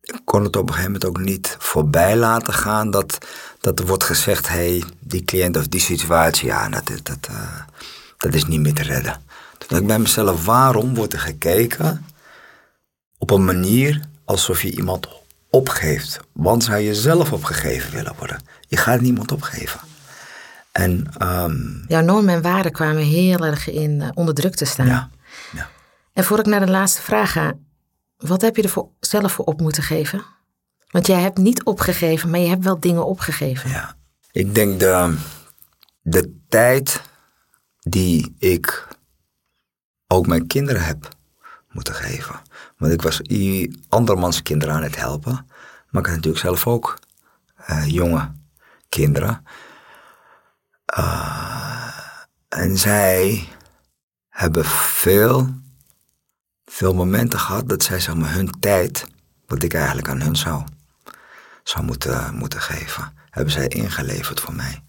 S3: Ik kon het op een gegeven moment ook niet voorbij laten gaan dat, dat er wordt gezegd: hé, hey, die cliënt of die situatie, ja, dat, dat, uh, dat is niet meer te redden. Toen dacht ik bij mezelf: waarom wordt er gekeken op een manier alsof je iemand opgeeft. Want zou je zelf opgegeven willen worden. Je gaat niemand opgeven. En, um,
S2: Jouw normen en waarden kwamen heel erg in uh, onder druk te staan.
S3: Ja, ja.
S2: En voor ik naar de laatste vraag ga, wat heb je er voor, zelf voor op moeten geven? Want jij hebt niet opgegeven, maar je hebt wel dingen opgegeven.
S3: Ja, ik denk de, de tijd die ik ook mijn kinderen heb moeten geven. Want ik was andermans kinderen aan het helpen. Maar ik had natuurlijk zelf ook eh, jonge kinderen. Eh, en zij hebben veel, veel momenten gehad dat zij zeg maar, hun tijd, wat ik eigenlijk aan hun zou, zou moeten, moeten geven, hebben zij ingeleverd voor mij.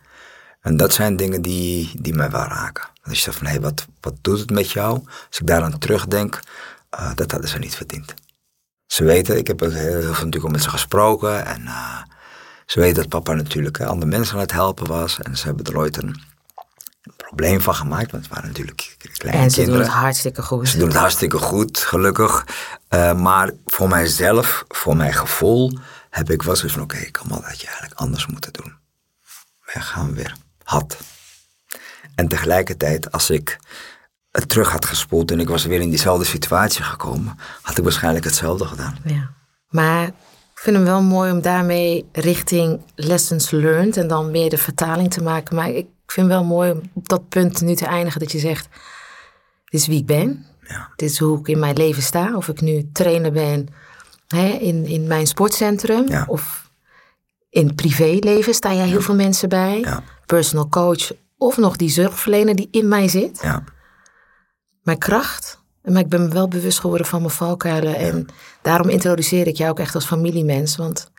S3: En dat zijn dingen die, die mij wel raken. Als je zegt van, hé, hey, wat, wat doet het met jou? Als ik daaraan terugdenk, uh, dat hadden ze niet verdiend. Ze weten, ik heb heel veel natuurlijk ook met ze gesproken. En uh, ze weten dat papa natuurlijk uh, andere mensen aan het helpen was. En ze hebben er ooit een, een probleem van gemaakt. Want het waren natuurlijk kleine
S2: en ze
S3: kinderen.
S2: doen het hartstikke goed.
S3: Ze doen het hartstikke goed, gelukkig. Uh, maar voor mijzelf, voor mijn gevoel, heb ik wel zoiets van... Oké, okay, ik had dat je eigenlijk anders moeten doen. Maar gaan we weer. Had. En tegelijkertijd, als ik het terug had gespoeld en ik was weer in diezelfde situatie gekomen, had ik waarschijnlijk hetzelfde gedaan.
S2: Ja. Maar ik vind hem wel mooi om daarmee richting lessons learned en dan meer de vertaling te maken. Maar ik vind wel mooi om op dat punt nu te eindigen dat je zegt, dit is wie ik ben.
S3: Ja.
S2: Dit is hoe ik in mijn leven sta. Of ik nu trainer ben hè, in, in mijn sportcentrum
S3: Ja.
S2: of in privéleven sta jij heel veel mensen bij.
S3: Ja.
S2: Personal coach of nog die zorgverlener die in mij zit.
S3: Ja,
S2: Mijn kracht. Maar ik ben me wel bewust geworden van mijn valkuilen. En daarom introduceer ik jou ook echt als familiemens. Want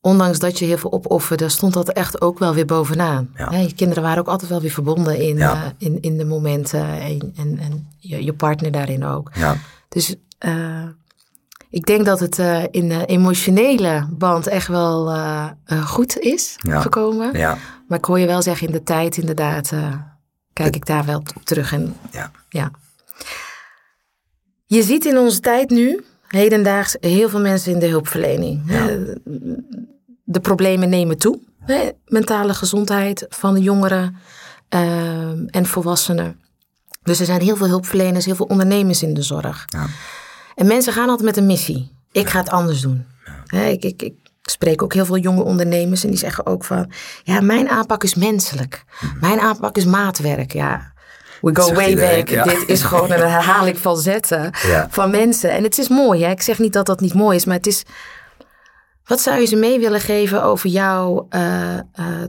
S2: ondanks dat je heel veel opofferde, stond dat echt ook wel weer bovenaan.
S3: Ja.
S2: Je kinderen waren ook altijd wel weer verbonden in,
S3: Ja.
S2: eh, in, in de momenten. En, en, en je, je partner daarin ook.
S3: ja,
S2: Dus eh, ik denk dat het eh, in de emotionele band echt wel eh, eh, goed is
S3: Ja.
S2: gekomen.
S3: ja,
S2: Maar ik hoor je wel zeggen, in de tijd inderdaad, kijk ik daar wel op terug. En
S3: ja.
S2: ja. Je ziet in onze tijd nu, hedendaags, heel veel mensen in de hulpverlening. De problemen nemen toe. Hè. Mentale gezondheid van de jongeren ehm, en volwassenen. Dus er zijn heel veel hulpverleners, heel veel ondernemers in de zorg.
S3: Ja.
S2: En mensen gaan altijd met een missie. Ik ga het anders doen. Ik, ik, ik spreek ook heel veel jonge ondernemers en die zeggen ook van... Ja, mijn aanpak is menselijk. Mijn aanpak is maatwerk, ja. We go way back.
S3: ja.
S2: Dit is gewoon een herhaling van zetten
S3: Ja.
S2: van mensen. En het is mooi, hè? ik zeg niet dat dat niet mooi is, maar het is... Wat zou je ze mee willen geven over jouw eh, eh,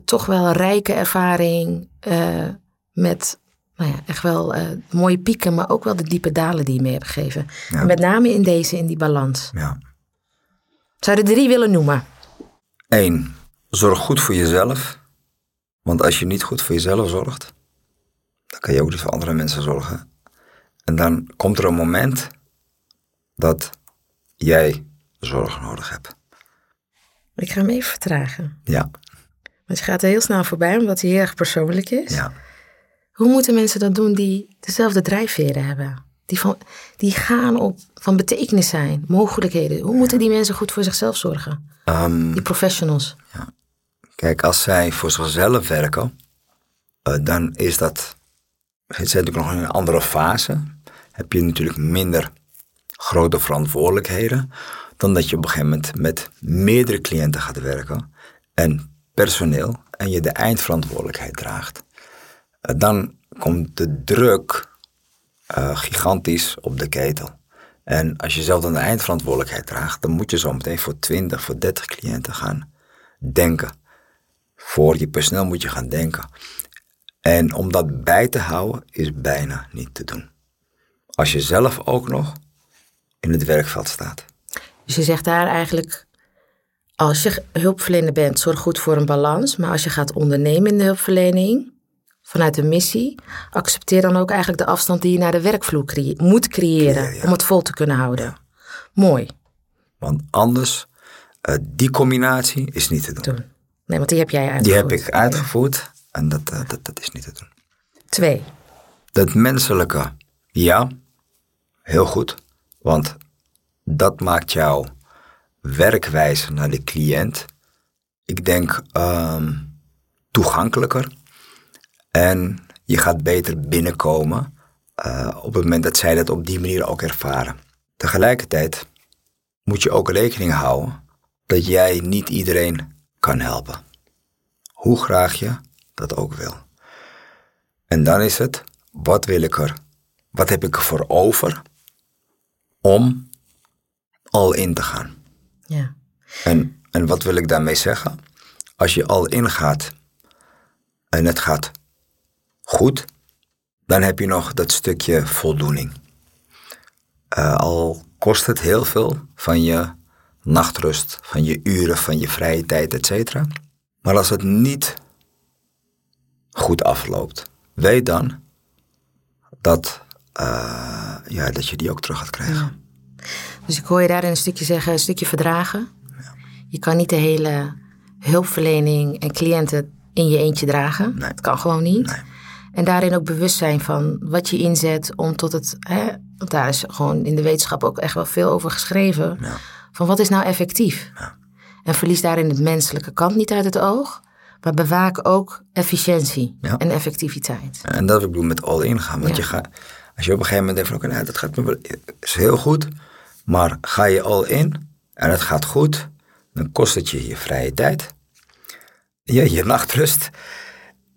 S2: toch wel rijke ervaring eh, met nou ja, echt wel eh, mooie pieken, maar ook wel de diepe dalen die je mee hebt gegeven.
S3: Ja.
S2: Met name in deze, in die balans.
S3: ja.
S2: Zou je er drie willen noemen?
S3: Eén, zorg goed voor jezelf. Want als je niet goed voor jezelf zorgt, dan kan je ook niet voor andere mensen zorgen. En dan komt er een moment dat jij zorg nodig hebt.
S2: Ik ga hem even vertragen.
S3: Ja,
S2: Want je gaat er heel snel voorbij, omdat hij heel erg persoonlijk is.
S3: ja.
S2: Hoe moeten mensen dat doen die dezelfde drijfveren hebben? Die, van, die gaan op van betekenis zijn, mogelijkheden. Hoe moeten die mensen goed voor zichzelf zorgen?
S3: Ehm,
S2: Die professionals.
S3: Kijk, als zij voor zichzelf werken, eh, dan is dat. Het zit natuurlijk nog in een andere fase. Heb je natuurlijk minder grote verantwoordelijkheden. Dan dat je op een gegeven moment met meerdere cliënten gaat werken. En personeel. En je de eindverantwoordelijkheid draagt. Eh, dan komt de druk eh, gigantisch op de ketel. En als je zelf dan de eindverantwoordelijkheid draagt, dan moet je zo meteen voor 20, voor 30 cliënten gaan denken. Voor je personeel moet je gaan denken. En om dat bij te houden is bijna niet te doen. Als je zelf ook nog in het werkveld staat.
S2: Dus je zegt daar eigenlijk, als je hulpverlener bent, zorg goed voor een balans. Maar als je gaat ondernemen in de hulpverlening, vanuit een missie, accepteer dan ook eigenlijk de afstand die je naar de werkvloer moet creëren.
S3: Ja.
S2: Om het vol te kunnen houden. Mooi.
S3: Want anders, eh, die combinatie is niet te doen.
S2: Doen. Nee, want die heb jij uitgevoerd.
S3: Die heb ik uitgevoerd en dat, eh, dat, dat is niet te doen.
S2: Twee.
S3: Dat menselijke, ja, heel goed. Want dat maakt jouw werkwijze naar de cliënt, ik denk, ehm, toegankelijker. En je gaat beter binnenkomen eh, op het moment dat zij dat op die manier ook ervaren. Tegelijkertijd moet je ook rekening houden dat jij niet iedereen kan helpen. Hoe graag je dat ook wil. En dan is het, wat wil ik er, wat heb ik ervoor over om al in te gaan.
S2: Ja.
S3: En, en wat wil ik daarmee zeggen? Als je al ingaat en het gaat goed, dan heb je nog dat stukje voldoening. Uh, al kost het heel veel van je nachtrust, van je uren, van je vrije tijd, et cetera. Maar als het niet goed afloopt, weet dan dat, uh, ja, dat je die ook terug gaat krijgen. Ja.
S2: Dus ik hoor je daarin een stukje zeggen, een stukje verdragen. Ja. Je kan niet de hele hulpverlening en cliënten in je eentje dragen.
S3: Nee.
S2: Dat kan gewoon niet.
S3: Nee.
S2: En daarin ook bewust zijn van wat je inzet om tot het. Hè, want daar is gewoon in de wetenschap ook echt wel veel over geschreven.
S3: Ja.
S2: Van wat is nou effectief?
S3: Ja.
S2: En verlies daarin de menselijke kant niet uit het oog. Maar bewaak ook efficiëntie
S3: Ja.
S2: en effectiviteit.
S3: En dat wil ik doen met all in gaan. Want
S2: Ja.
S3: je gaat, als je op een gegeven moment denkt van, oké, nou, dat gaat me wel, is heel goed. Maar ga je all in en het gaat goed, dan kost het je je vrije tijd. Je, je nachtrust.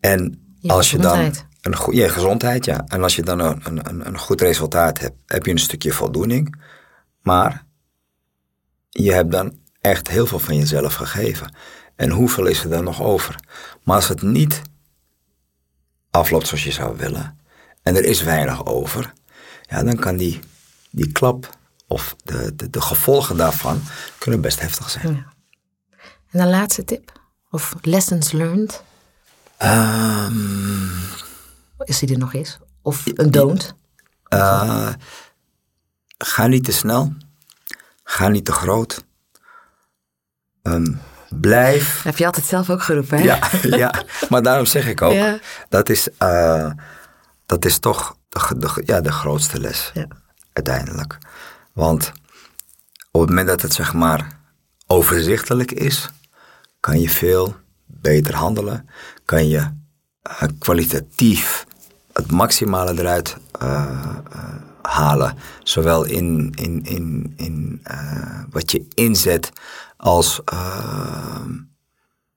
S3: En als je dan. Een goede je gezondheid, ja. En als je dan een, een, een- een goed resultaat hebt, heb je een stukje voldoening. Maar je hebt dan echt heel veel van jezelf gegeven. En hoeveel is er dan nog over? Maar als het niet afloopt zoals je zou willen en er is weinig over, ja, dan kan die, die klap of de, de, de gevolgen daarvan kunnen best heftig zijn.
S2: Ja. En een laatste tip? Of lessons learned?
S3: Ehm,
S2: Als die er nog is. Of een don't?
S3: eh, ga niet te snel, ga niet te groot. Ehm, blijf
S2: heb je altijd zelf ook geroepen, hè?
S3: Ja, ja, maar daarom zeg ik ook,
S2: Ja.
S3: dat, is, eh, dat is toch de, de, ja, de grootste les
S2: Ja.
S3: uiteindelijk. Want op het moment dat het zeg maar overzichtelijk is, kan je veel beter handelen. Kan je eh, kwalitatief het maximale eruit eh, eh, halen. Zowel in, in, in, in eh, wat je inzet als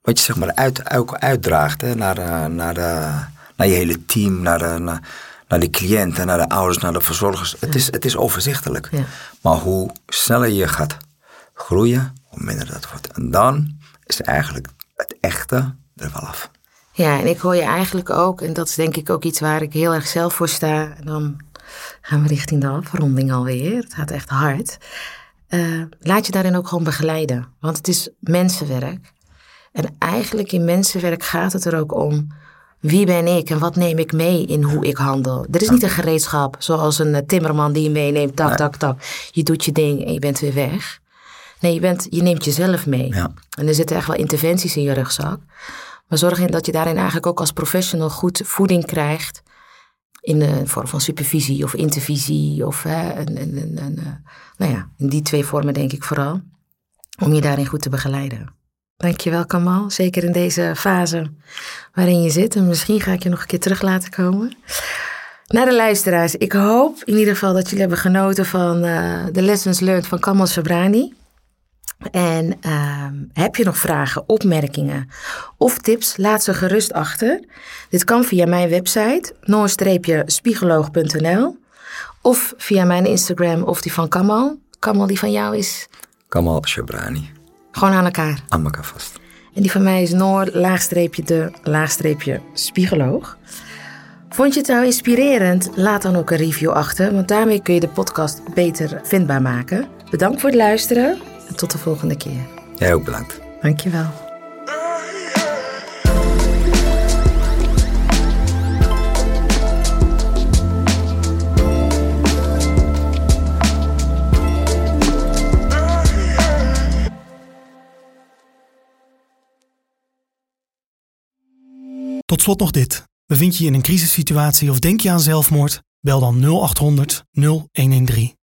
S3: wat je zeg maar uit, ook uitdraagt hè, naar, naar, naar je hele team, naar de, naar, naar de cliënten, naar de ouders, naar de verzorgers. Het, is, het is overzichtelijk.
S2: Ja.
S3: Maar hoe sneller je gaat groeien, hoe minder dat wordt. En dan is eigenlijk het echte er wel af.
S2: Ja, en ik hoor je eigenlijk ook, en dat is denk ik ook iets waar ik heel erg zelf voor sta. En dan gaan we richting de afronding alweer. Het gaat echt hard. Eh, laat je daarin ook gewoon begeleiden. Want het is mensenwerk. En eigenlijk in mensenwerk gaat het er ook om. Wie ben ik en wat neem ik mee in hoe ik handel? Er is niet een gereedschap zoals een eh, timmerman die je meeneemt. Tak, tak, tak. Je doet je ding en je bent weer weg. Nee, je, bent, je neemt jezelf mee.
S3: Ja.
S2: En er zitten echt wel interventies in je rugzak. Maar zorg dat je daarin eigenlijk ook als professional goed voeding krijgt. In de vorm van supervisie of intervisie. Of hè, eh, nou ja, in die twee vormen denk ik vooral. Om je daarin goed te begeleiden. Dankjewel Kamal. Zeker in deze fase waarin je zit. En misschien ga ik je nog een keer terug laten komen. Naar de luisteraars. Ik hoop in ieder geval dat jullie hebben genoten van eh, de lessons learned van Kamal Sabrani. En ehm, heb je nog vragen, opmerkingen of tips? Laat ze gerust achter. Dit kan via mijn website noor-spiegeloog.nl of via mijn Instagram of die van Kamal. Kamal die van jou is
S3: Kamal Shabrani,
S2: gewoon aan elkaar.
S3: aan elkaar vast.
S2: En die van mij is Noor, laagstreepje de, laagstreepje spiegeloog. Vond je het nou inspirerend? Laat dan ook een review achter, want daarmee kun je de podcast beter vindbaar maken. Bedankt voor het luisteren en tot de volgende keer.
S3: Jij ook bedankt.
S2: Dankjewel.
S1: Tot slot nog dit. Bevind je je in een crisissituatie of denk je aan zelfmoord? Bel dan 0800 0113.